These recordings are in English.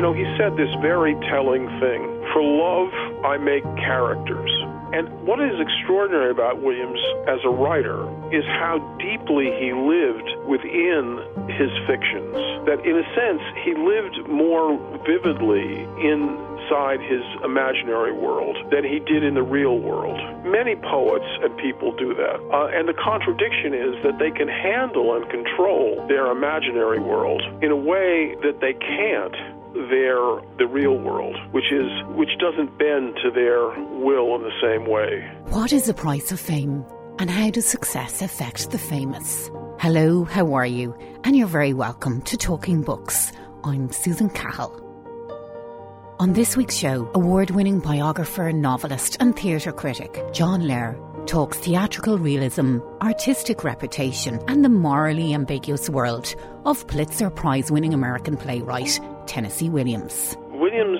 You know, he said this very telling thing For love, I make characters. And what is extraordinary about Williams as a writer is how deeply he lived within his fictions. That, in a sense, he lived more vividly inside his imaginary world than he did in the real world. Many poets and people do that. Uh, and the contradiction is that they can handle and control their imaginary world in a way that they can't their the real world, which is which doesn't bend to their will in the same way. What is the price of fame, and how does success affect the famous? Hello, how are you? And you're very welcome to Talking Books. I'm Susan Cahill. On this week's show, award winning biographer, novelist, and theatre critic John Lahr talks theatrical realism, artistic reputation, and the morally ambiguous world of Pulitzer Prize winning American playwright Tennessee Williams. Williams,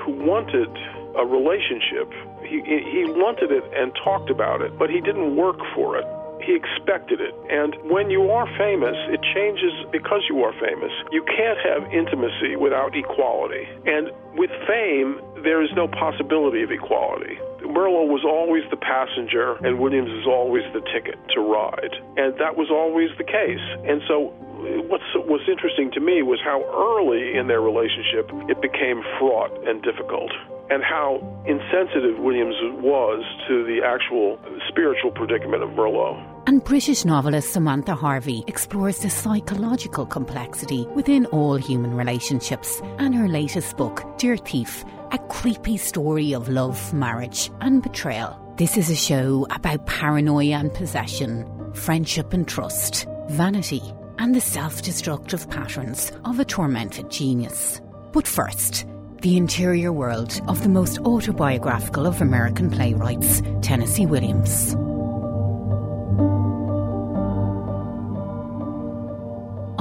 who wanted a relationship, he, he wanted it and talked about it, but he didn't work for it he expected it. And when you are famous, it changes because you are famous. You can't have intimacy without equality. And with fame, there is no possibility of equality. Merlo was always the passenger, and Williams is always the ticket to ride. And that was always the case. And so what was interesting to me was how early in their relationship it became fraught and difficult, and how insensitive Williams was to the actual spiritual predicament of Merlo. And British novelist Samantha Harvey explores the psychological complexity within all human relationships, and her latest book, Dear Thief, a creepy story of love, marriage, and betrayal. This is a show about paranoia and possession, friendship and trust, vanity and the self destructive patterns of a tormented genius. But first, the interior world of the most autobiographical of American playwrights, Tennessee Williams.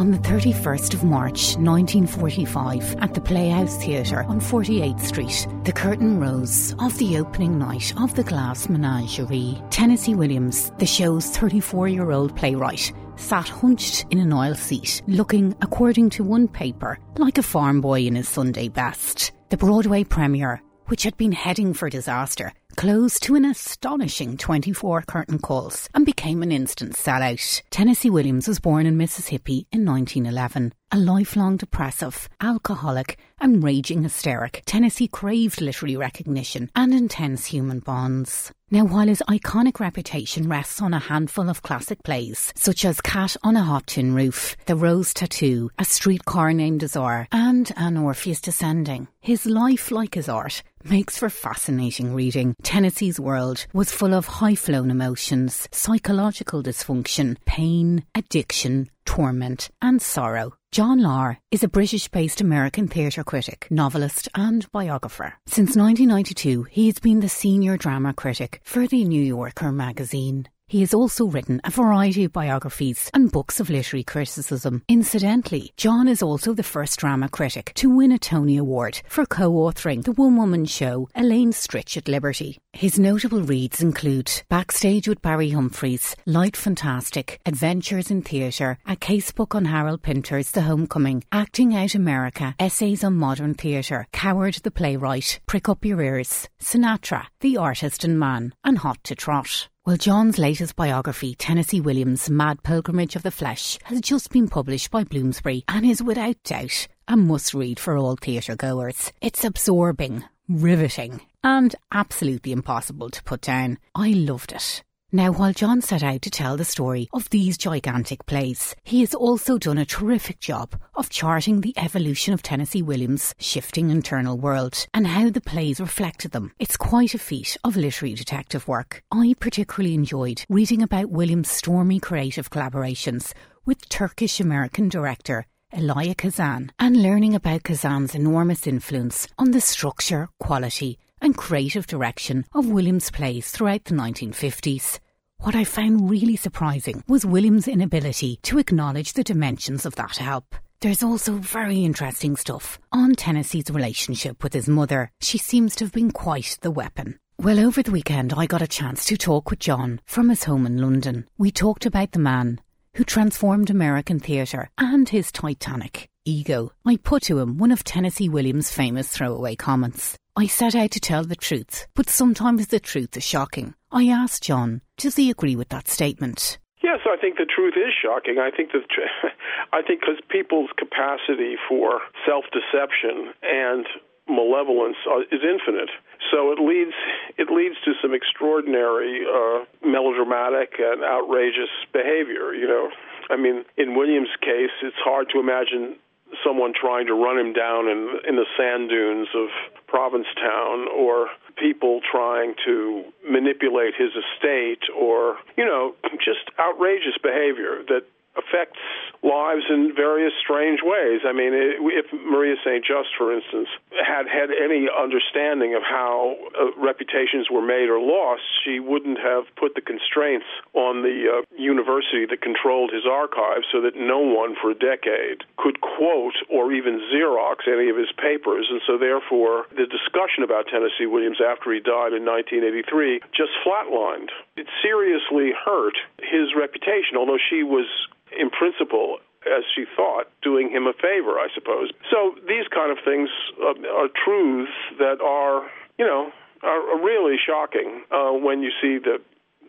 On the 31st of March 1945, at the Playhouse Theatre on 48th Street, the curtain rose of the opening night of The Glass Menagerie. Tennessee Williams, the show's 34 year old playwright, sat hunched in an oil seat, looking, according to one paper, like a farm boy in his Sunday best. The Broadway premiere, which had been heading for disaster, closed to an astonishing 24 curtain calls and became an instant sellout. Tennessee Williams was born in Mississippi in 1911. A lifelong depressive, alcoholic, and raging hysteric, Tennessee craved literary recognition and intense human bonds. Now, while his iconic reputation rests on a handful of classic plays, such as Cat on a Hot Tin Roof, The Rose Tattoo, A Streetcar Named Desire, and An Orpheus Descending, his life, like his art, makes for fascinating reading. Tennessee's world was full of high flown emotions, psychological dysfunction, pain, addiction, torment, and sorrow. John Lahr is a British based American theatre critic, novelist, and biographer. Since 1992, he has been the senior drama critic for the New Yorker magazine. He has also written a variety of biographies and books of literary criticism. Incidentally, John is also the first drama critic to win a Tony Award for co authoring the one woman show Elaine Stritch at Liberty. His notable reads include Backstage with Barry Humphries, Light Fantastic, Adventures in Theatre, a casebook on Harold Pinter's The Homecoming, Acting Out America, Essays on Modern Theatre, Coward the Playwright, Prick Up Your Ears, Sinatra, The Artist and Man, and Hot to Trot. Well, John's latest biography, Tennessee Williams' Mad Pilgrimage of the Flesh, has just been published by Bloomsbury and is without doubt a must read for all theatre goers. It's absorbing, riveting, and absolutely impossible to put down. I loved it. Now, while John set out to tell the story of these gigantic plays, he has also done a terrific job of charting the evolution of Tennessee Williams' shifting internal world and how the plays reflected them. It's quite a feat of literary detective work. I particularly enjoyed reading about Williams' stormy creative collaborations with Turkish American director Elia Kazan and learning about Kazan's enormous influence on the structure, quality, and creative direction of Williams' plays throughout the 1950s. What I found really surprising was Williams' inability to acknowledge the dimensions of that help. There's also very interesting stuff on Tennessee's relationship with his mother. She seems to have been quite the weapon. Well, over the weekend, I got a chance to talk with John from his home in London. We talked about the man who transformed American theatre and his Titanic ego. I put to him one of Tennessee Williams' famous throwaway comments. I set out to tell the truth, but sometimes the truth is shocking. I asked John, does he agree with that statement? Yes, I think the truth is shocking. I think that I think because people's capacity for self-deception and malevolence is infinite. So it leads it leads to some extraordinary uh, melodramatic and outrageous behavior. You know, I mean, in Williams' case, it's hard to imagine someone trying to run him down in in the sand dunes of Provincetown or people trying to manipulate his estate or you know just outrageous behavior that affects lives in various strange ways. I mean, if Maria St. Just, for instance, had had any understanding of how uh, reputations were made or lost, she wouldn't have put the constraints on the uh, university that controlled his archives so that no one for a decade could quote or even Xerox any of his papers. And so, therefore, the discussion about Tennessee Williams after he died in 1983 just flatlined. It seriously hurt his reputation, although she was in principle, as she thought, doing him a favor, I suppose. So these kind of things uh, are truths that are, you know, are, really shocking uh, when you see the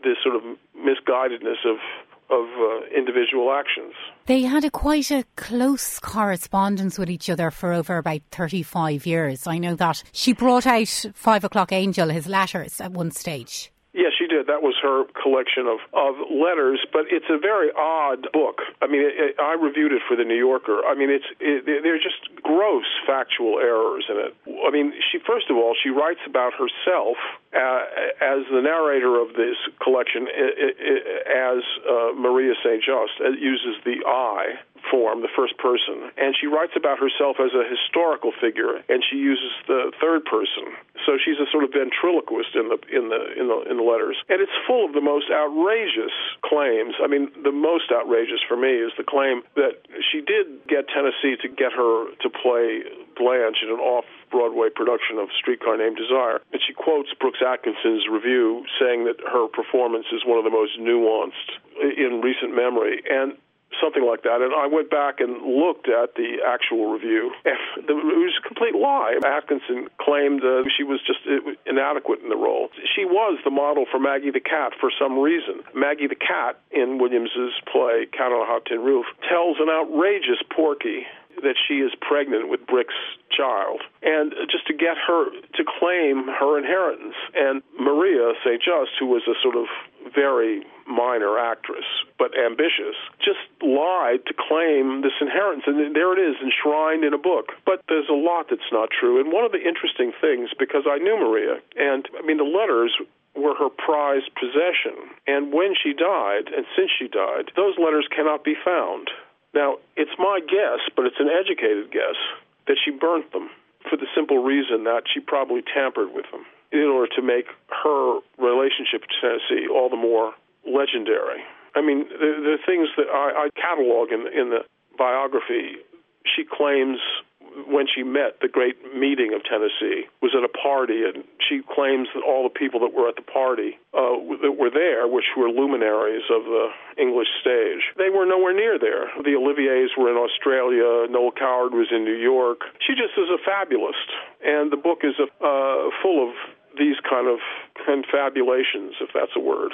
this sort of misguidedness of of uh, individual actions. They had a quite a close correspondence with each other for over about 35 years. I know that she brought out Five O'Clock Angel, his letters, at one stage. Yes, she did. That was her collection of, of letters, but it's a very odd book. I mean, it, it, I reviewed it for the New Yorker. I mean, it's it, there's just gross factual errors in it. I mean, she first of all she writes about herself uh, as the narrator of this collection as uh, Maria St. Just uses the I form, the first person, and she writes about herself as a historical figure, and she uses the third person. So she's a sort of ventriloquist in the in the in the in the letters, and it's full of the most outrageous claims. I mean, the most outrageous for me is the claim that she did get Tennessee to get her to play Blanche in an off Broadway production of Streetcar Named Desire. And she quotes Brooks Atkinson's review saying that her performance is one of the most nuanced in recent memory. And something like that. And I went back and looked at the actual review, it was a complete lie. Atkinson claimed uh, she was just inadequate in the role. She was the model for Maggie the Cat for some reason. Maggie the Cat in Williams's play Cat on a Hot Tin Roof tells an outrageous Porky that she is pregnant with Brick's child, and just to get her to claim her inheritance. And Maria St. Just, who was a sort of very minor actress, but ambitious, just lied to claim this inheritance. And there it is, enshrined in a book. But there's a lot that's not true. And one of the interesting things, because I knew Maria, and I mean, the letters were her prized possession. And when she died, and since she died, those letters cannot be found. Now, it's my guess, but it's an educated guess, that she burnt them for the simple reason that she probably tampered with them in order to make her relationship to Tennessee all the more legendary. I mean, the, the things that I, I catalog in, in the biography, she claims when she met the great meeting of Tennessee was at a party, and she claims that all the people that were at the party uh, that were there, which were luminaries of the English stage, they were nowhere near there. The Oliviers were in Australia. Noel Coward was in New York. She just is a fabulist, and the book is a, uh, full of these kind of confabulations, if that's a word.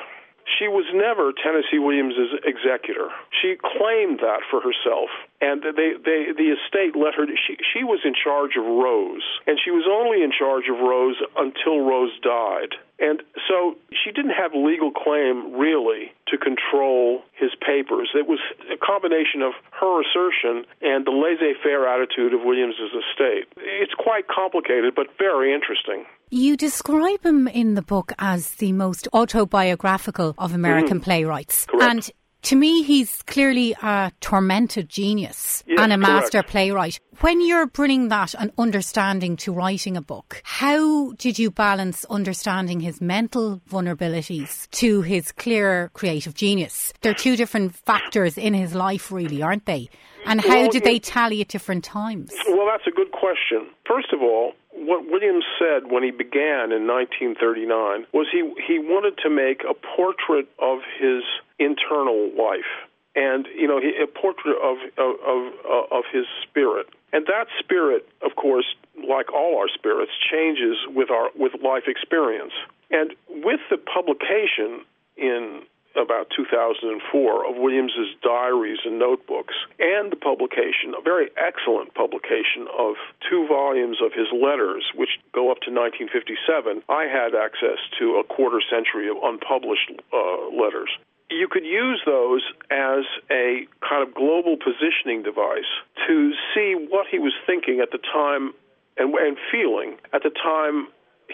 She was never Tennessee Williams's executor. She claimed that for herself, and they, they, the estate let her. She, she was in charge of Rose, and she was only in charge of Rose until Rose died. And so she didn't have legal claim really to control his papers. It was a combination of her assertion and the laissez-faire attitude of Williams's estate. It's quite complicated, but very interesting. You describe him in the book as the most autobiographical of American mm-hmm. playwrights. Correct. And To me, he's clearly a tormented genius yes, and a master correct. playwright. When you're bringing that and understanding to writing a book, how did you balance understanding his mental vulnerabilities to his clear creative genius? They're two different factors in his life, really, aren't they? And how Well, did they tally at different times? Well, that's a good question. First of all, what Williams said when he began in 1939 was he he wanted to make a portrait of his internal life, and you know, he, a portrait of of of, uh, of his spirit. And that spirit, of course, like all our spirits, changes with our with life experience. And with the publication in about 2004 of Williams's diaries and notebooks, and the publication, a very excellent publication of two volumes of his letters, which go up to 1957. I had access to a quarter century of unpublished uh, letters. You could use those as a kind of global positioning device to see what he was thinking at the time and, and feeling at the time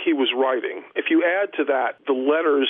he was writing. If you add to that the letters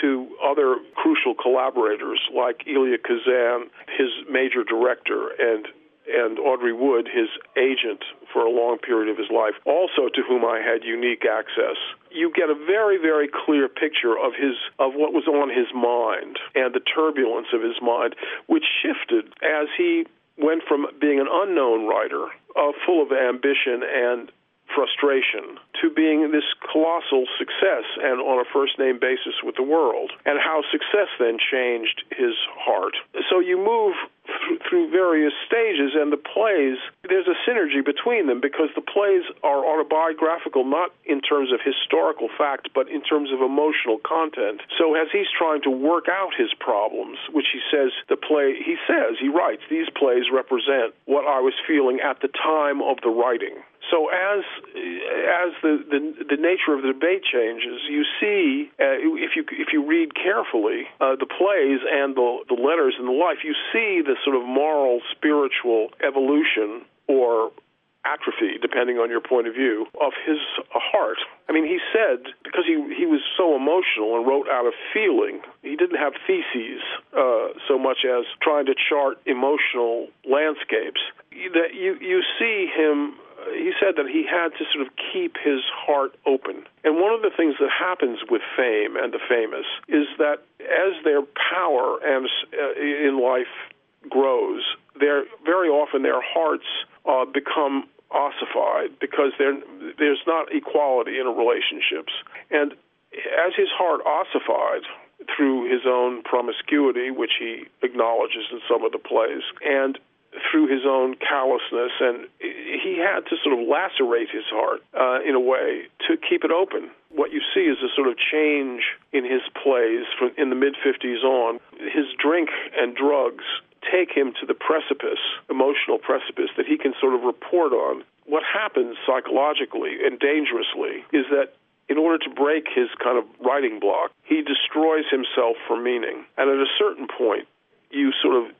to other crucial collaborators like Elia Kazan, his major director, and and Audrey Wood, his agent for a long period of his life, also to whom I had unique access. You get a very, very clear picture of his of what was on his mind and the turbulence of his mind, which shifted as he went from being an unknown writer, uh, full of ambition and frustration to being this colossal success and on a first name basis with the world, and how success then changed his heart. So you move th- through various stages, and the plays, there's a synergy between them because the plays are autobiographical not in terms of historical fact, but in terms of emotional content. So as he's trying to work out his problems, which he says the play, he says, he writes, these plays represent what I was feeling at the time of the writing. So as as the, the the nature of the debate changes, you see uh, if you if you read carefully uh, the plays and the the letters and the life, you see the sort of moral spiritual evolution or atrophy, depending on your point of view, of his heart. I mean, he said because he he was so emotional and wrote out of feeling, he didn't have theses uh, so much as trying to chart emotional landscapes. That you you see him he said that he had to sort of keep his heart open. And one of the things that happens with fame and the famous is that as their power and uh, in life grows, their very often their hearts uh, become ossified because there's not equality in relationships. And as his heart ossified through his own promiscuity, which he acknowledges in some of the plays, and through his own callousness, and he had to sort of lacerate his heart uh, in a way to keep it open. What you see is a sort of change in his plays from in the mid 50s on. His drink and drugs take him to the precipice, emotional precipice, that he can sort of report on. What happens psychologically and dangerously is that in order to break his kind of writing block, he destroys himself for meaning. And at a certain point, you sort of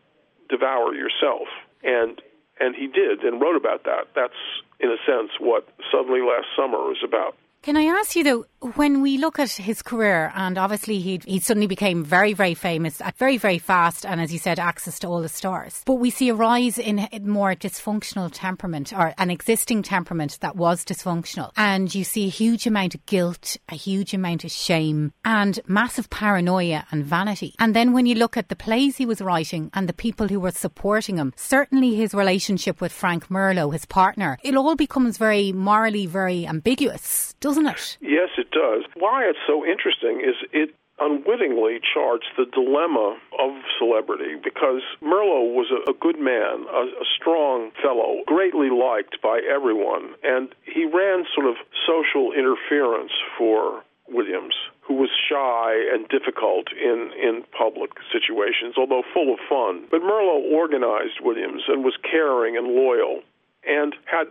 devour yourself. And and he did and wrote about that. That's in a sense what Suddenly Last Summer was about. Can I ask you though, when we look at his career, and obviously he he suddenly became very very famous, uh, very very fast, and as you said, access to all the stars. But we see a rise in more dysfunctional temperament or an existing temperament that was dysfunctional, and you see a huge amount of guilt, a huge amount of shame, and massive paranoia and vanity. And then when you look at the plays he was writing and the people who were supporting him, certainly his relationship with Frank Merlo, his partner, it all becomes very morally very ambiguous doesn't it? Yes, it does. Why it's so interesting is it unwittingly charts the dilemma of celebrity because Merlo was a, a good man, a, a strong fellow, greatly liked by everyone, and he ran sort of social interference for Williams, who was shy and difficult in, in public situations, although full of fun. But Merlo organized Williams and was caring and loyal and had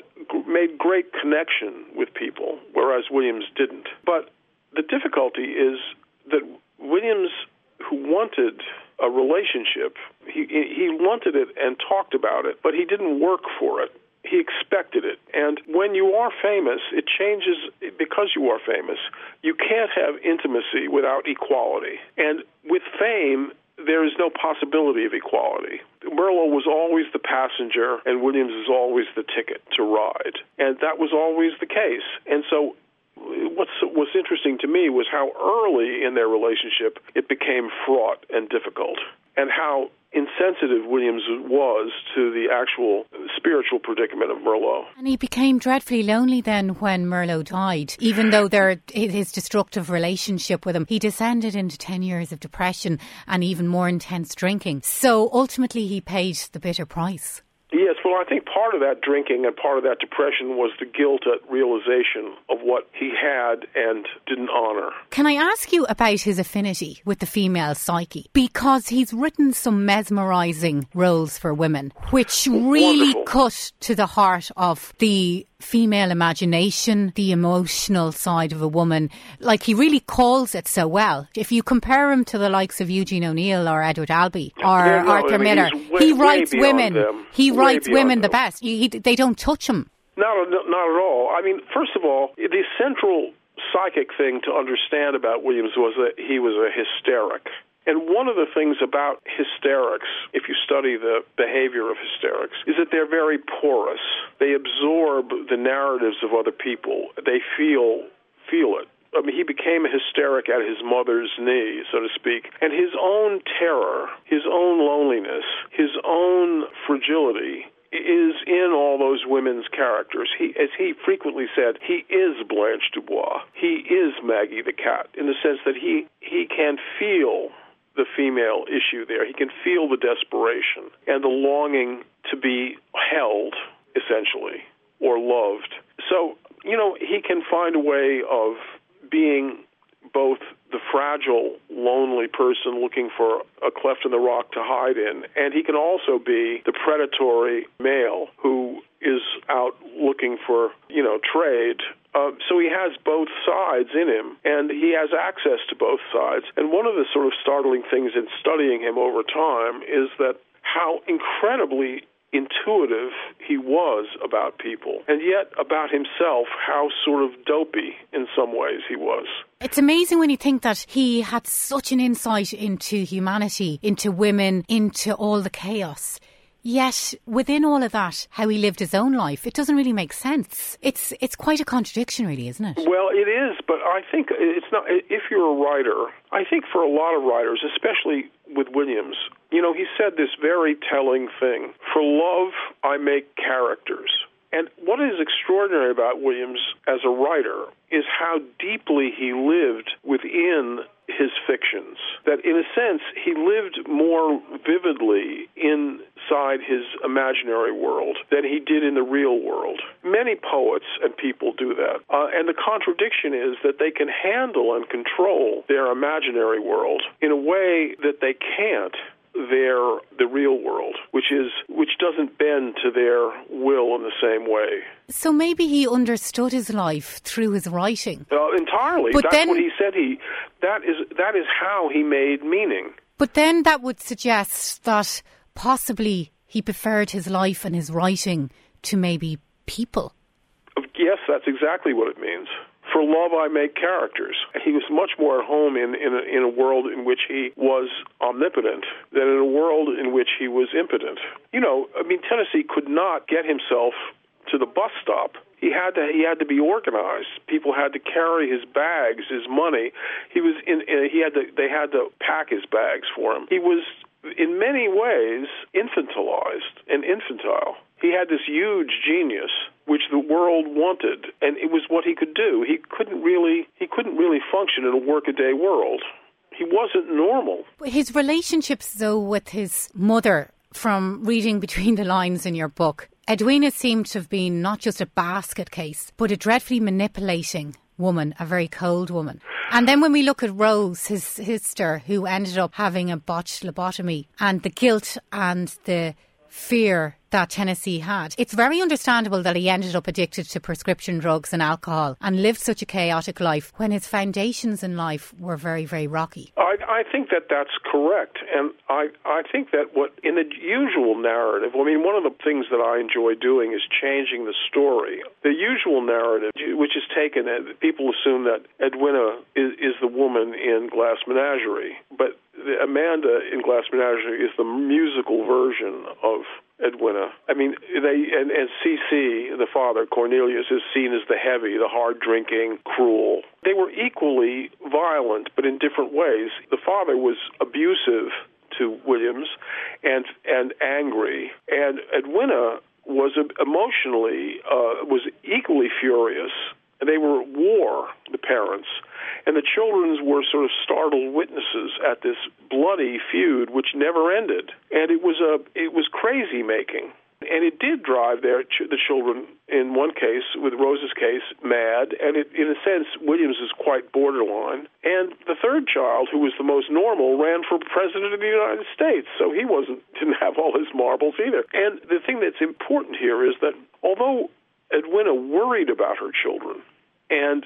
made great connection with people, whereas Williams didn't. But the difficulty is that Williams, who wanted a relationship, he he wanted it and talked about it, but he didn't work for it. He expected it. And when you are famous, it changes because you are famous. You can't have intimacy without equality. And with fame, there is no possibility of equality. Merlo was always the passenger, and Williams is always the ticket to ride, and that was always the case. And so what's what's interesting to me was how early in their relationship it became fraught and difficult, and how insensitive Williams was to the actual spiritual predicament of Merlo. And he became dreadfully lonely then when Merlo died. Even though there his destructive relationship with him, he descended into 10 years of depression and even more intense drinking. So ultimately he paid the bitter price. Yes, well, I think part of that drinking and part of that depression was the guilt at realization of what he had and didn't honor. Can I ask you about his affinity with the female psyche? Because he's written some mesmerizing roles for women, which really Wonderful. cut to the heart of the female imagination, the emotional side of a woman. Like he really calls it so well. If you compare him to the likes of Eugene O'Neill or Edward Albee or Yeah, no, Arthur I mean, Miller, way- he writes women. them. He Way writes women the best. He, he, they don't touch him. Not, not at all. I mean, first of all, the central psychic thing to understand about Williams was that he was a hysteric. And one of the things about hysterics, if you study the behavior of hysterics, is that they're very porous. They absorb the narratives of other people. They feel feel it. I mean, he became a hysteric at his mother's knee, so to speak. And his own terror, his own loneliness, his own fragility is in all those women's characters. He, as he frequently said, he is Blanche Dubois. He is Maggie the cat, in the sense that he he can feel the female issue there. He can feel the desperation and the longing to be held, essentially, or loved. So you know, he can find a way of being both the fragile, lonely person looking for a cleft in the rock to hide in, and he can also be the predatory male who is out looking for, you know, trade. Uh, so he has both sides in him, and he has access to both sides. And one of the sort of startling things in studying him over time is that how incredibly intuitive he was about people, and yet about himself, how sort of dopey in some ways he was. It's amazing when you think that he had such an insight into humanity, into women, into all the chaos. Yet within all of that, how he lived his own life, it doesn't really make sense. It's it's quite a contradiction, really, isn't it? Well, it is, but I think it's not. If you're a writer, I think for a lot of writers, especially with Williams, you know, he said this very telling thing: "For love, I make characters." And what is extraordinary about Williams as a writer is how deeply he lived within his fictions. That in a sense, he lived more vividly inside his imaginary world than he did in the real world. Many poets and people do that. Uh, and the contradiction is that they can handle and control their imaginary world in a way that they can't their the real world, which is which doesn't bend to their will in the same way. So maybe he understood his life through his writing. Uh, entirely. But That's then- what he said. He that is that is how he made meaning. But then that would suggest that possibly he preferred his life and his writing to maybe people. Yes, that's exactly what it means. For love, I make characters. He was much more at home in in a, in a world in which he was omnipotent than in a world in which he was impotent. You know, I mean, Tennessee could not get himself to the bus stop. He had to he had to be organized. People had to carry his bags, his money. He was in. He had to. They had to pack his bags for him. He was in many ways infantilized and infantile. He had this huge genius which the world wanted and it was what he could do. He couldn't really he couldn't really function in a workaday world. He wasn't normal. His relationships, though, with his mother, from reading between the lines in your book, Edwina seemed to have been not just a basket case, but a dreadfully manipulating woman, a very cold woman. And then when we look at Rose, his sister, who ended up having a botched lobotomy, and the guilt and the fear that Tennessee had. It's very understandable that he ended up addicted to prescription drugs and alcohol and lived such a chaotic life when his foundations in life were very, very rocky. I, I think that that's correct, and I I think that what in the usual narrative. I mean, one of the things that I enjoy doing is changing the story. The usual narrative, which is taken, uh, people assume that Edwina is, is the woman in Glass Menagerie, but Amanda in Glass Menagerie is the musical version of Edwina. I mean, they and, and CC, the father, Cornelius, is seen as the heavy, the hard drinking, cruel. They were equally violent, but in different ways. The father was abusive to Williams and and angry, and Edwina was emotionally uh, was equally furious. They were at war, the parents, and the children were sort of startled witnesses at this bloody feud which never ended. And it was a it was crazy making. And it did drive their ch- the children, in one case, with Rose's case, mad. And it, in a sense, Williams is quite borderline. And the third child, who was the most normal, ran for president of the United States. So he wasn't didn't have all his marbles either. And the thing that's important here is that although Edwina worried about her children and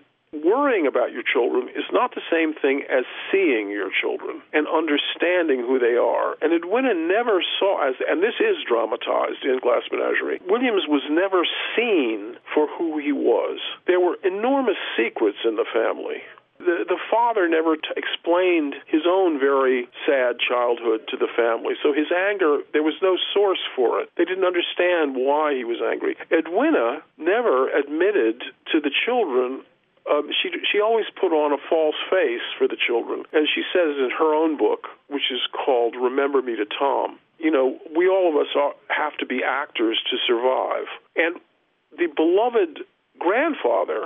worrying about your children is not the same thing as seeing your children and understanding who they are. And Edwina never saw as and this is dramatized in Glass Menagerie. Williams was never seen for who he was. There were enormous secrets in the family. The, the father never t- explained his own very sad childhood to the family. So his anger, there was no source for it. They didn't understand why he was angry. Edwina never admitted to the children um, she she always put on a false face for the children, and she says in her own book, which is called "Remember Me to Tom." You know, we all of us are, have to be actors to survive, and the beloved grandfather,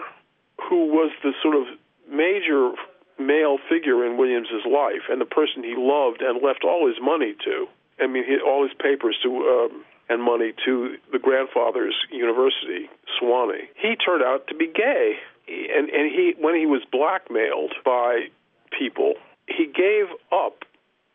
who was the sort of major male figure in Williams's life, and the person he loved and left all his money to. I mean, he, all his papers to. Um, and money to the grandfather's university, Sewanee. He turned out to be gay and and he when he was blackmailed by people, he gave up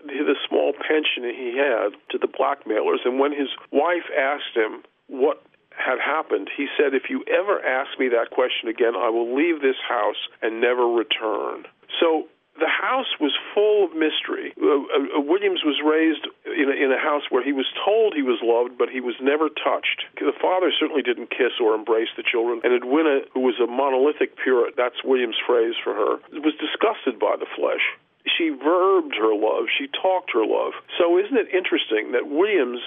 the small pension he had to the blackmailers. And when his wife asked him what had happened, he said, "If you ever ask me that question again, I will leave this house and never return." So the house was full of mystery. Uh, uh, Williams was raised in a, in a house where he was told he was loved, but he was never touched. The father certainly didn't kiss or embrace the children, and Edwina, who was a monolithic Puritan, that's Williams' phrase for her, was disgusted by the flesh. She verbed her love. She talked her love. So isn't it interesting that Williams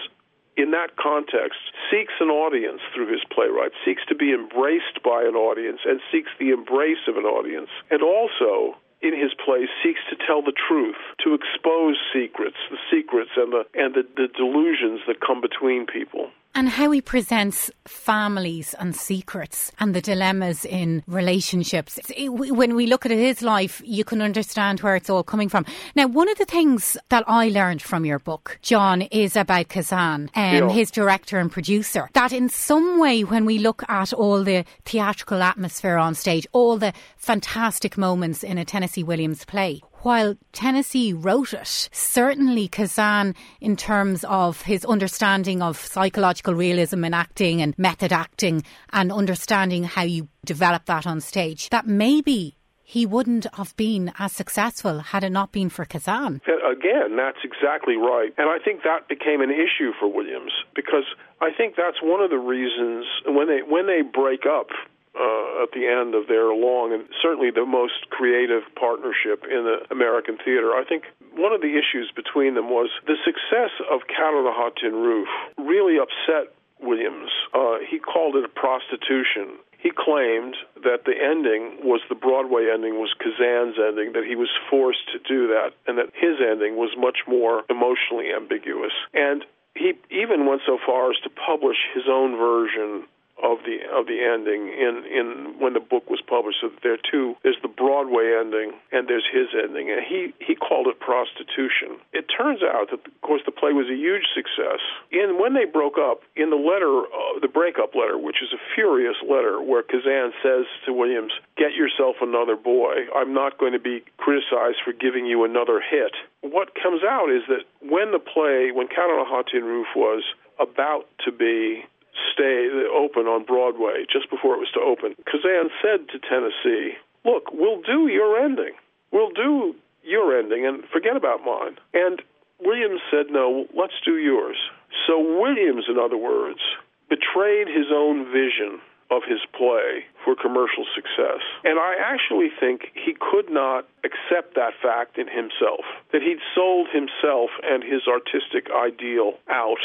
in that context, seeks an audience through his playwright, seeks to be embraced by an audience, and seeks the embrace of an audience, and also in his place seeks to tell the truth, to expose secrets, the secrets and the and the, the delusions that come between people and how he presents families and secrets and the dilemmas in relationships. When we look at his life, you can understand where it's all coming from. Now, one of the things that I learned from your book, John, is about Kazan, um, yeah. his director and producer. That in some way, when we look at all the theatrical atmosphere on stage, all the fantastic moments in a Tennessee Williams play, while Tennessee wrote it, certainly Kazan, in terms of his understanding of psychological realism in acting and method acting and understanding how you develop that on stage, that maybe he wouldn't have been as successful had it not been for Kazan. Again, that's exactly right. And I think that became an issue for Williams because I think that's one of the reasons when they when they break up uh, at the end of their long and certainly the most creative partnership in the American theater. I think one of the issues between them was the success of Cat on the Hot Tin Roof really upset Williams. Uh, he called it a prostitution. He claimed that the ending was the Broadway ending was Kazan's ending, that he was forced to do that, and that his ending was much more emotionally ambiguous. And he even went so far as to publish his own version of the of the ending in in when the book was published. So there are two. There's the Broadway ending and there's his ending, and he he called it prostitution. It turns out that of course the play was a huge success. And when they broke up, in the letter, uh, the breakup letter, which is a furious letter, where Kazan says to Williams, "Get yourself another boy. I'm not going to be criticized for giving you another hit." What comes out is that when the play, when Cat on a Roof was about to be stay open on Broadway just before it was to open. Kazan said to Tennessee, "Look, we'll do your ending. We'll do your ending and forget about mine." And Williams said, "No, let's do yours." So Williams, in other words, betrayed his own vision of his play for commercial success. And I actually think he could not accept that fact in himself, that he'd sold himself and his artistic ideal out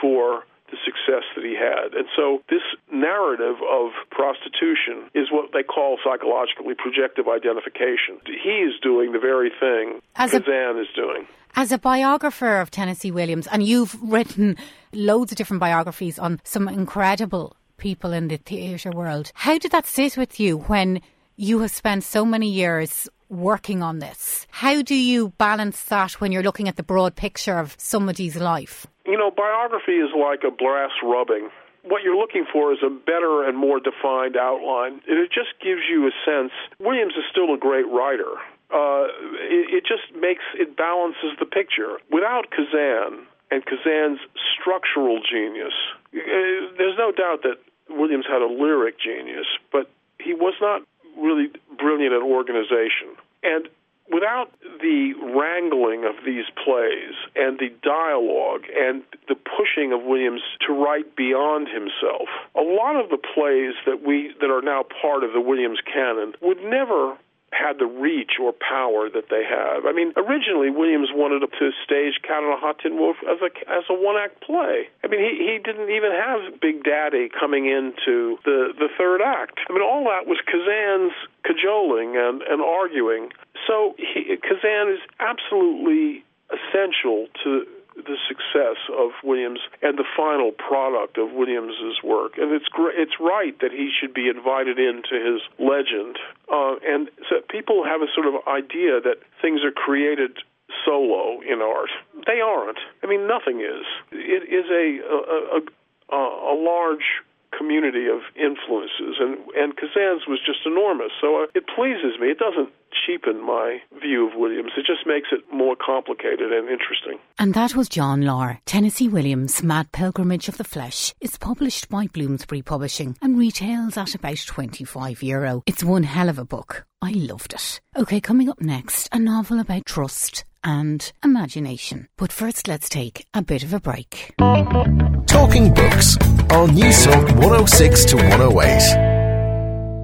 for the success that he had. And so this narrative of prostitution is what they call psychologically projective identification. He is doing the very thing As Kazan a, is doing. As a biographer of Tennessee Williams, and you've written loads of different biographies on some incredible people in the theatre world, how did that sit with you when you have spent so many years working on this. How do you balance that when you're looking at the broad picture of somebody's life? You know, biography is like a brass rubbing. What you're looking for is a better and more defined outline. And It just gives you a sense. Williams is still a great writer. Uh, it, it just makes it balances the picture. Without Kazan and Kazan's structural genius, uh, there's no doubt that Williams had a lyric genius, but he was not really brilliant at organization. And without the wrangling of these plays and the dialogue and the pushing of Williams to write beyond himself, a lot of the plays that we that are now part of the Williams canon would never had the reach or power that they have. I mean, originally Williams wanted to stage Cat on a Hot Tin Roof as a as a one act play. I mean, he he didn't even have Big Daddy coming into the the third act. I mean, all that was Kazan's cajoling and and arguing. So he, Kazan is absolutely essential to the success of Williams and the final product of Williams's work. And it's gr- it's right that he should be invited into his legend. Uh, and so people have a sort of idea that things are created solo in art. They aren't. I mean, nothing is. It is a a, a, a large community of influences, and and Kazan's was just enormous. So uh, it pleases me. It doesn't cheapen my view of Williams. It just makes it more complicated and interesting. And that was John Lahr. Tennessee Williams' Mad Pilgrimage of the Flesh is published by Bloomsbury Publishing and retails at about 25 euro. It's one hell of a book. I loved it. Okay, coming up next, a novel about trust and imagination. But first, let's take a bit of a break. Talking Books on Newstalk 106 to 108.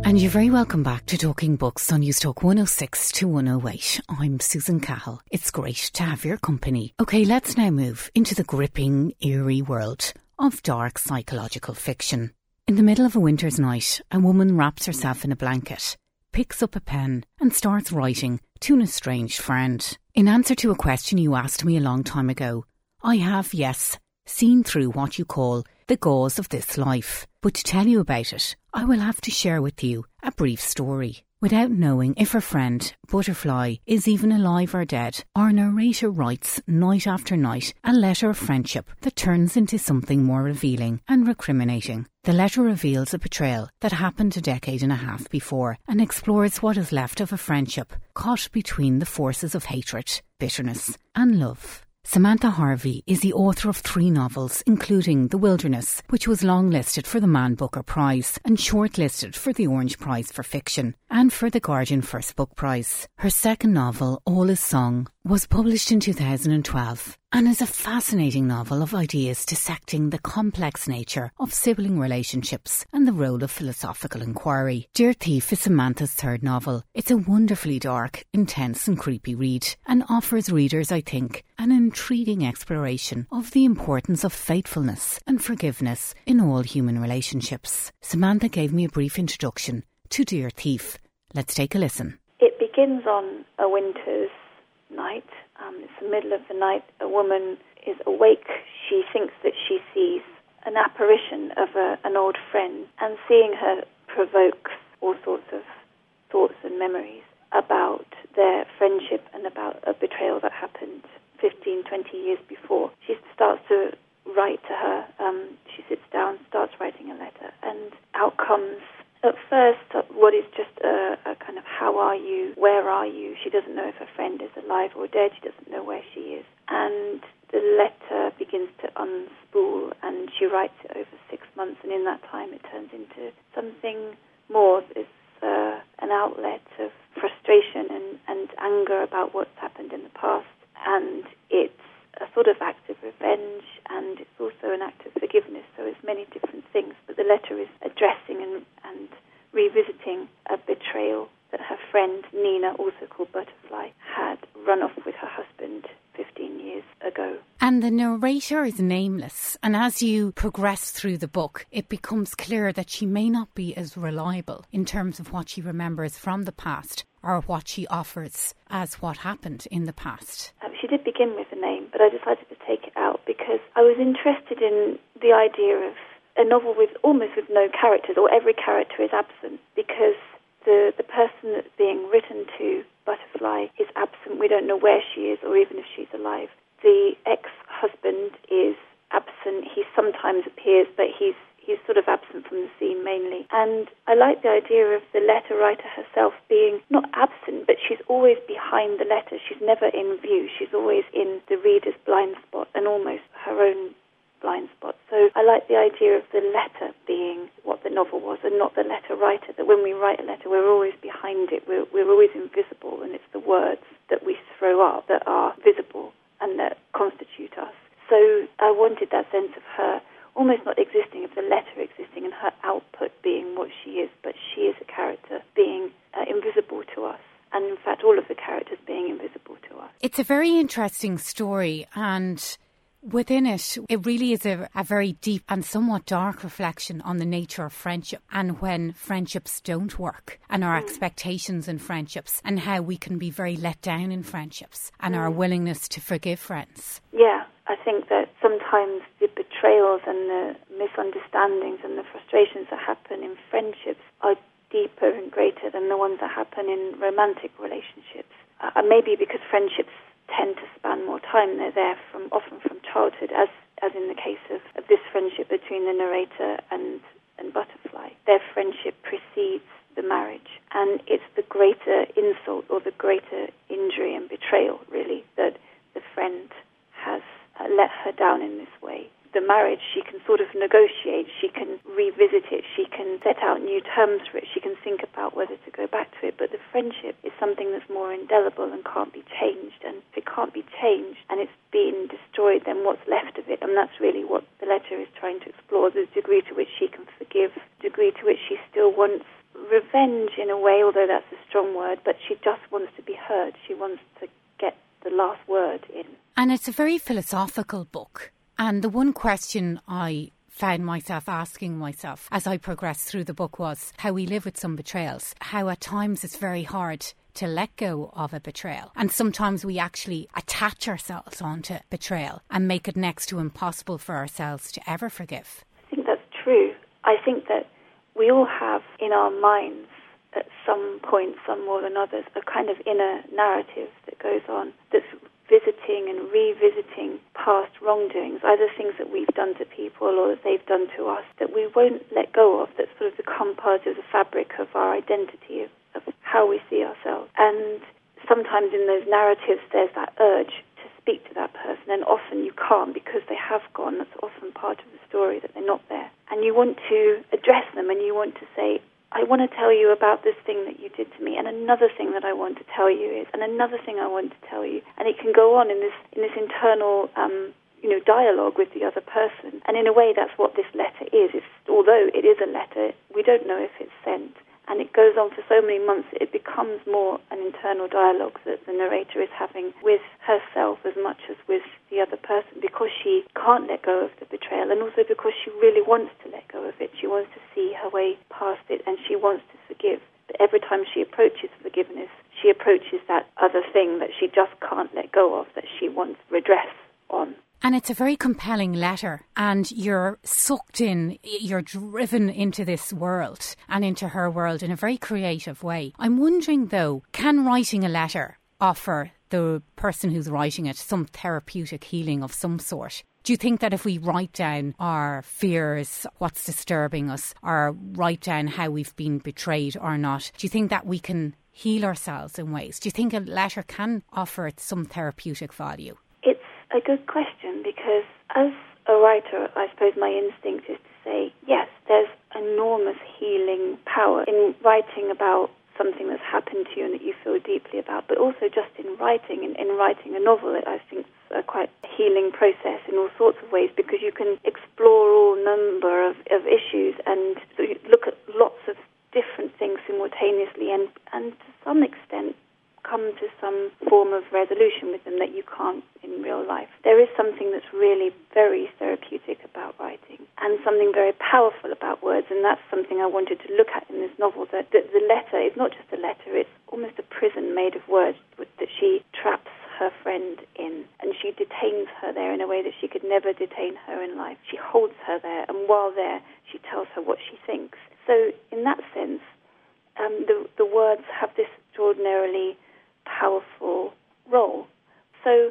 And you're very welcome back to Talking Books on Newstalk 106 to 108. I'm Susan Cahill. It's great to have your company. Okay, let's now move into the gripping, eerie world of dark psychological fiction. In the middle of a winter's night, a woman wraps herself in a blanket, picks up a pen, and starts writing to an estranged friend. In answer to a question you asked me a long time ago, I have, yes, seen through what you call the gauze of this life. But to tell you about it, I will have to share with you a brief story. Without knowing if her friend, Butterfly, is even alive or dead, our narrator writes night after night a letter of friendship that turns into something more revealing and recriminating. The letter reveals a betrayal that happened a decade and a half before and explores what is left of a friendship caught between the forces of hatred, bitterness, and love. Samantha Harvey is the author of three novels, including The Wilderness, which was longlisted for the Man Booker Prize and shortlisted for the Orange Prize for Fiction and for the Guardian First Book Prize. Her second novel, All Is Song, was published in 2012 and is a fascinating novel of ideas dissecting the complex nature of sibling relationships and the role of philosophical inquiry. Dear Thief is Samantha's third novel. It's a wonderfully dark, intense, and creepy read and offers readers, I think, an intriguing exploration of the importance of faithfulness and forgiveness in all human relationships. Samantha gave me a brief introduction to Dear Thief. Let's take a listen. It begins on a winter's night. Um, it's the middle of the night. A woman is awake. She thinks that she sees an apparition of a, an old friend, and seeing her provokes all sorts of thoughts and memories about their friendship and about a betrayal that happened 15, 20 years before. She starts to write to her. Um, she sits down, starts writing a letter, and out comes at first, what is just a, a, kind of how are you, where are you? She doesn't know if her friend is alive or dead. She doesn't know where she is. And the letter begins to unspool, and she writes it over six months. And in that time, it turns into something more. It's uh, an outlet of frustration and, and anger about what's happened in the past. And it's a sort of act of revenge, and it's also an act of forgiveness. So it's many different things. But the letter is addressing and revisiting a betrayal that her friend Nina, also called Butterfly, had run off with her husband 15 years ago. And the narrator is nameless. And as you progress through the book, it becomes clear that she may not be as reliable in terms of what she remembers from the past or what she offers as what happened in the past. Um, she did begin with a name, but I decided to take it out because I was interested in the idea of a novel with almost with no characters, or every character is absent, because the, the person that's being written to, Butterfly, is absent. We don't know where she is or even if she's alive. The ex husband is absent. He sometimes appears, but he's he's sort of absent from the scene mainly. And I like the idea of the letter writer herself being not absent, but she's always behind the letter. She's never in view. She's always in the reader's blind spot and almost her own blind spot. So I like the idea of the letter being what the novel was and not the letter writer, that when we write a letter, we're always behind it, we're, we're always invisible, and it's the words that we throw up that are visible and that constitute us. So I wanted that sense of her almost not existing, of the letter existing, and her output being what she is, but she is a character being uh, invisible to us and in fact all of the characters being invisible to us. It's a very interesting story and Within it, it really is a, a, very deep and somewhat dark reflection on the nature of friendship and when friendships don't work and our mm. expectations in friendships and how we can be very let down in friendships and mm. our willingness to forgive friends. Yeah, I think that sometimes the betrayals and the misunderstandings and the frustrations that happen in friendships are deeper and greater than the ones that happen in romantic relationships. Uh, maybe because friendships tend to span more time. They're there from often from childhood, as as in the case of, of this friendship between the narrator and and Butterfly. Their friendship precedes the marriage, and it's the greater insult or the greater injury and betrayal, really, that the friend has Uh, let her down in this way the marriage, she can sort of negotiate, she can revisit it, she can set out new terms for it, she can think about whether to go back to it. But the friendship is something that's more indelible and can't be changed. And if it can't be changed and it's been destroyed, then what's left of it? And that's really what the letter is trying to explore the degree to which she can forgive, degree to which she still wants revenge in a way, although that's a strong word, but she just wants to be heard. She wants to get the last word in. And it's a very philosophical book. And the one question I found myself asking myself as I progressed through the book was how we live with some betrayals, how at times it's very hard to let go of a betrayal. And sometimes we actually attach ourselves onto betrayal and make it next to impossible for ourselves to ever forgive. I think that's true. I think that we all have in our minds at some point, some more than others, a kind of inner narrative that goes on that's visiting and revisiting past wrongdoings, either things that we've done to people or that they've done to us, that we won't let go of, that sort of become part of the fabric of our identity, of, of how we see ourselves. And sometimes in those narratives, there's that urge to speak to that person, and often you can't because they have gone. That's often part of the story that they're not there. And you want to address them and you want to say, I want to tell you about this thing that you did to me, and another thing that I want to tell you is, and another thing I want to tell you, and it can go on in this in this internal, um, you know, dialogue with the other person. And in a way, that's what this letter is. It's, although it is a letter, we don't know if it's sent and it goes on for so many months, it becomes more an internal dialogue that the narrator is having with herself as much as with the other person because she can't let go of the betrayal and also because she really wants to let go of it. She wants to see her way past it and she wants to forgive. But every time she approaches forgiveness, she approaches that other thing that she just can't let go of, that she wants redress on. And it's a very compelling letter, and you're sucked in, you're driven into this world and into her world in a very creative way. I'm wondering though, can writing a letter offer the person who's writing it some therapeutic healing of some sort? Do you think that if we write down our fears, what's disturbing us, or write down how we've been betrayed or not, do you think that we can heal ourselves in ways? Do you think a letter can offer some therapeutic value? A good question because as a writer, I suppose my instinct is to say, yes, there's enormous healing power in writing about something that's happened to you and that you feel deeply about, but also just in writing, in, in writing a novel, it, I think a quite healing process in all sorts of ways because you can explore all number of, of issues and look at lots of different things simultaneously and, and to some extent come to some form of resolution with them that you can't in real life. There is something that's really very therapeutic about writing and something very powerful about words, and that's something I wanted to look at in this novel. That the, the letter is not just a letter, it's almost a prison made of words that she traps her friend in, and she detains her there in a way that she could never detain her in life. She holds her there, and while there, she tells her what she thinks. So, in that sense, um, the, the words have this extraordinarily powerful role. So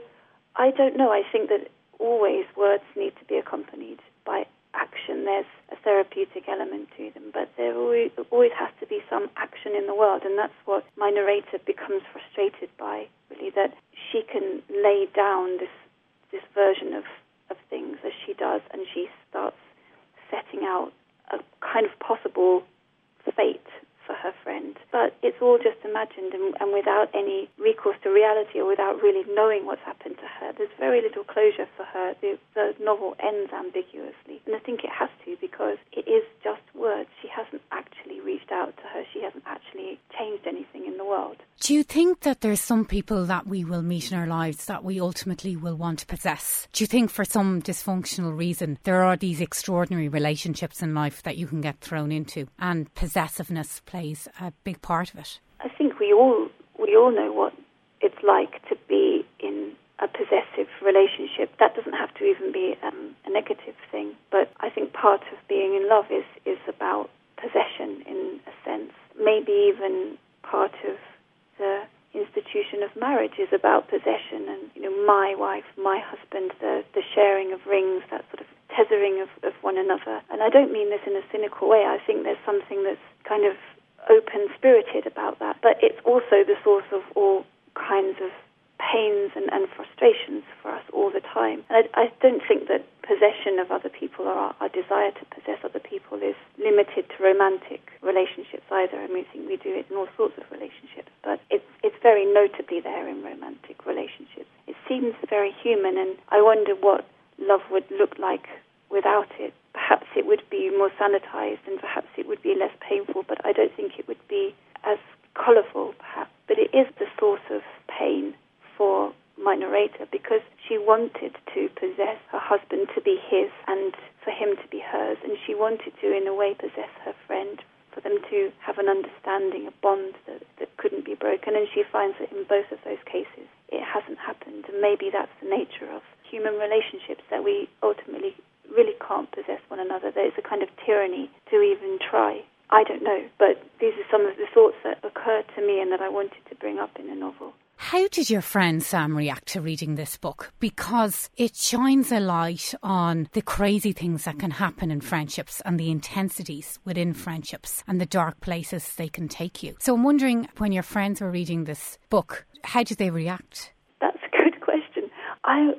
I don't know. I think that always words need to be accompanied by action. There's a therapeutic element to them, but there always, has to be some action in the world, and that's what my narrator becomes frustrated by. Really, that she can lay down this this version of of things as she does, and she starts setting out a kind of possible fate for her friend. But it's all just imagined and, and, without any recourse to reality or without really knowing what's happened to her. There's very little closure for her. The, the novel ends ambiguously. And I think it has to because it is just words. She hasn't actually reached out to her, she hasn't actually changed anything in the world. Do you think that there's some people that we will meet in our lives that we ultimately will want to possess? Do you think for some dysfunctional reason there are these extraordinary relationships in life that you can get thrown into and possessiveness plays plays a big part of it. I think we all we all know what it's like to be in a possessive relationship. That doesn't have to even be um, a negative thing, but I think part of being in love is is about possession in a sense. Maybe even part of the institution of marriage is about possession and you know my wife, my husband, the the sharing of rings, that sort of tethering of, of one another. And I don't mean this in a cynical way. I think there's something that's kind of open spirited about that, but it's also the source of all kinds of pains and, and frustrations for us all the time. And I, I don't think that possession of other people or our, our, desire to possess other people is limited to romantic relationships either. I mean, I think we do it in all sorts of relationships, but it's, it's very notably there in romantic relationships. It seems very human, and I wonder what love would look like without it perhaps it would be more sanitized and perhaps it would be less painful, but I don't think it would be as colourful, perhaps. But it is the source of pain for my narrator because she wanted to possess her husband to be his and for him to be hers, and she wanted to, in a way, possess her friend for them to have an understanding, a bond that, that couldn't be broken. And she finds that in both of those cases, it hasn't happened. And maybe that's the nature of human relationships that we ultimately really can't possess one another. There is a kind of tyranny to even try. I don't know, but these are some of the thoughts that occurred to me and that I wanted to bring up in a novel. How did your friend Sam react to reading this book? Because it shines a light on the crazy things that can happen in friendships and the intensities within friendships and the dark places they can take you. So I'm wondering when your friends were reading this book, how did they react? That's a good question. I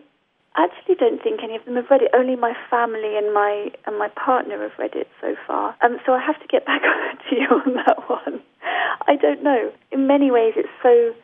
actually don't think any of them have read it. Only my family and my and my partner have read it so far. Um, so I have to get back to you on that one. I don't know. In many ways, it's so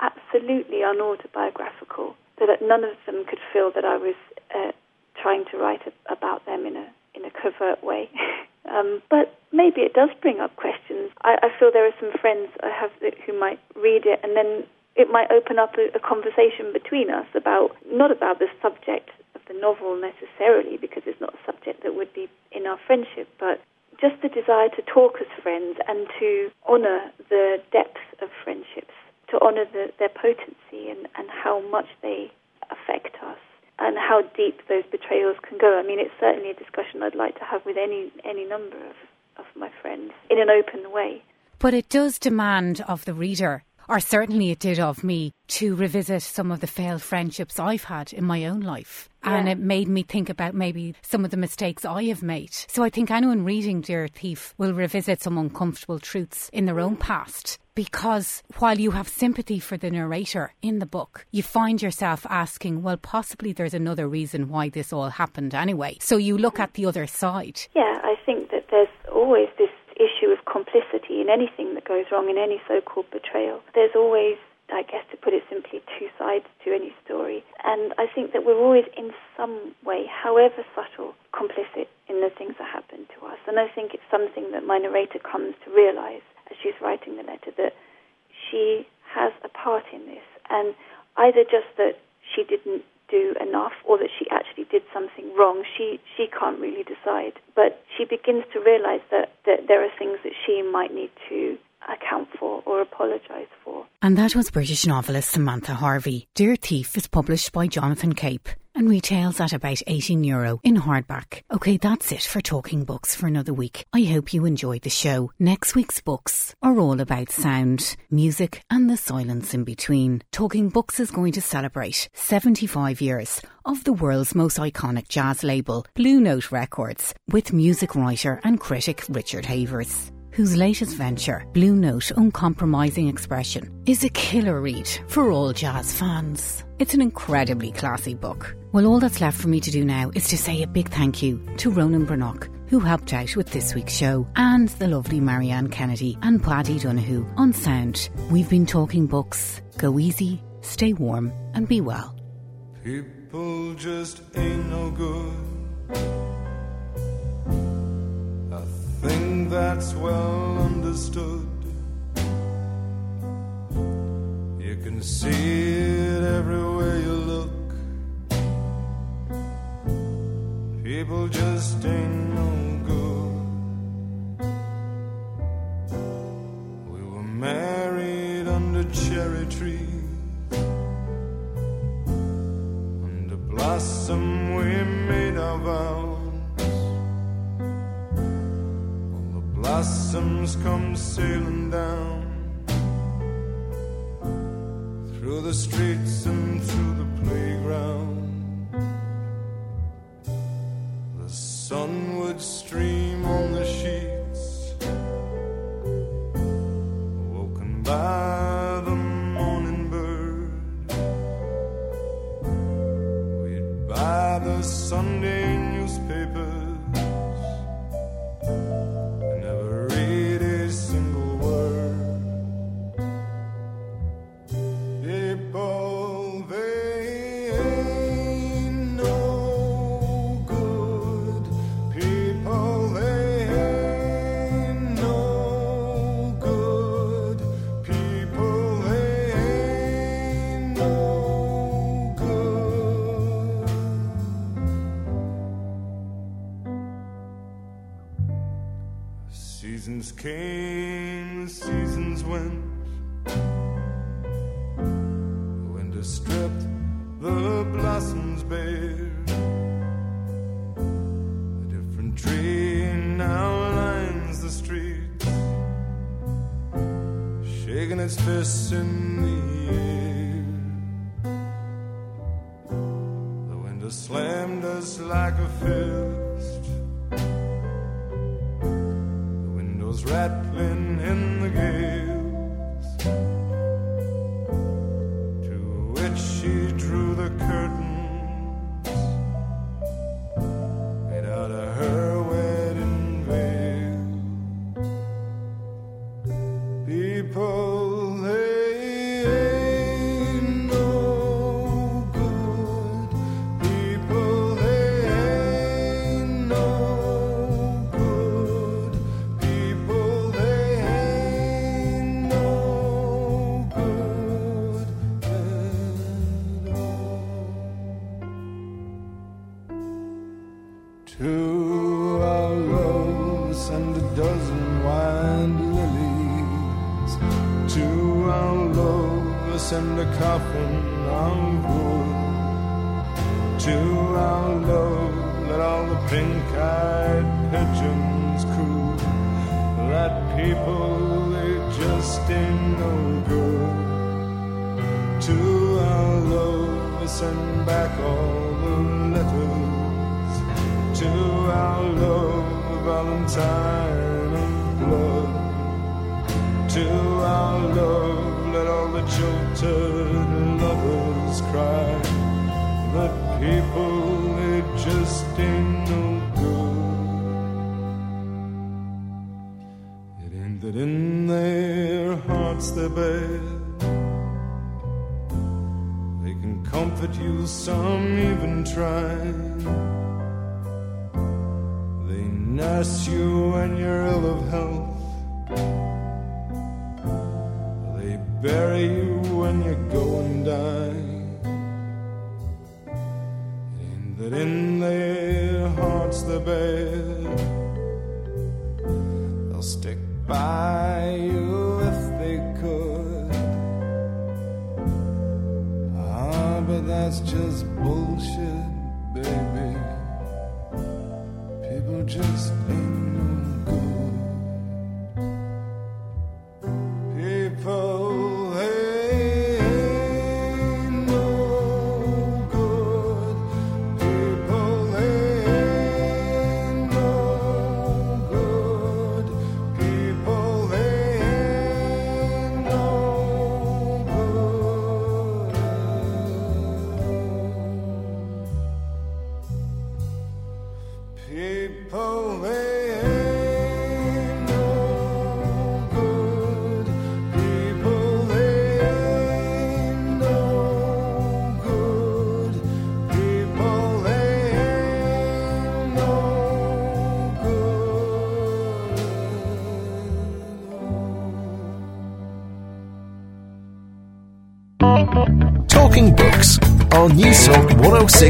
absolutely unautobiographical that none of them could feel that I was uh, trying to write a, about them in a in a covert way. um, but maybe it does bring up questions. I, I feel there are some friends I have that, who might read it and then it might open up a, a conversation between us about not about the subject of the novel necessarily, because it's not a subject that would be in our friendship, but just the desire to talk as friends and to honour the depth of friendships, to honour the, their potency and, and how much they affect us and how deep those betrayals can go. I mean, it's certainly a discussion I'd like to have with any any number of, of my friends in an open way. But it does demand of the reader or certainly it did of me, to revisit some of the failed friendships I've had in my own life. Yeah. And it made me think about maybe some of the mistakes I have made. So I think anyone reading Dear Thief will revisit some uncomfortable truths in their own past. Because while you have sympathy for the narrator in the book, you find yourself asking, well, possibly there's another reason why this all happened anyway. So you look at the other side. Yeah, I think that there's always this issue of complicity in anything that goes wrong, in any so called betrayal. There's always, I guess, to put it simply, two sides to any story. And I think that we're always, in some way, however subtle, complicit in the things that happen to us. And I think it's something that my narrator comes to realize as she's writing the letter, that she has a part in this, and either just that she didn't do enough or that she actually did something wrong. She she can't really decide, but she begins to realize that, that there are things that she might need to account for or apologise for. And that was British novelist Samantha Harvey. Dear Thief is published by Jonathan Cape and retails at about 18 euro in hardback. Okay, that's it for Talking Books for another week. I hope you enjoyed the show. Next week's books are all about sound, music, and the silence in between. Talking Books is going to celebrate 75 years of the world's most iconic jazz label, Blue Note Records, with music writer and critic Richard Havers whose latest venture, Blue Note Uncompromising Expression, is a killer read for all jazz fans. It's an incredibly classy book. Well, all that's left for me to do now is to say a big thank you to Ronan Brannock, who helped out with this week's show, and the lovely Marianne Kennedy and Paddy Donoghue on sound. We've been talking books. Go easy, stay warm, and be well. People just ain't no good thing that's well understood. Can see it everywhere you look. People just ain't no good. We were married under cherry trees, under blossom we made our vows. All the blossoms come sailing down through the streets and through the playground. The sun would stream came. pink-eyed pigeons coo. That people they just ain't no good to our love send back all the letters. To our love valentine and blood. To our love let all the jilted lovers cry. comfort you, some even try. They nurse you when you're ill of health. They bury you when you go and die. And that in their hearts they're. They'll stick by that's just bullshit, baby.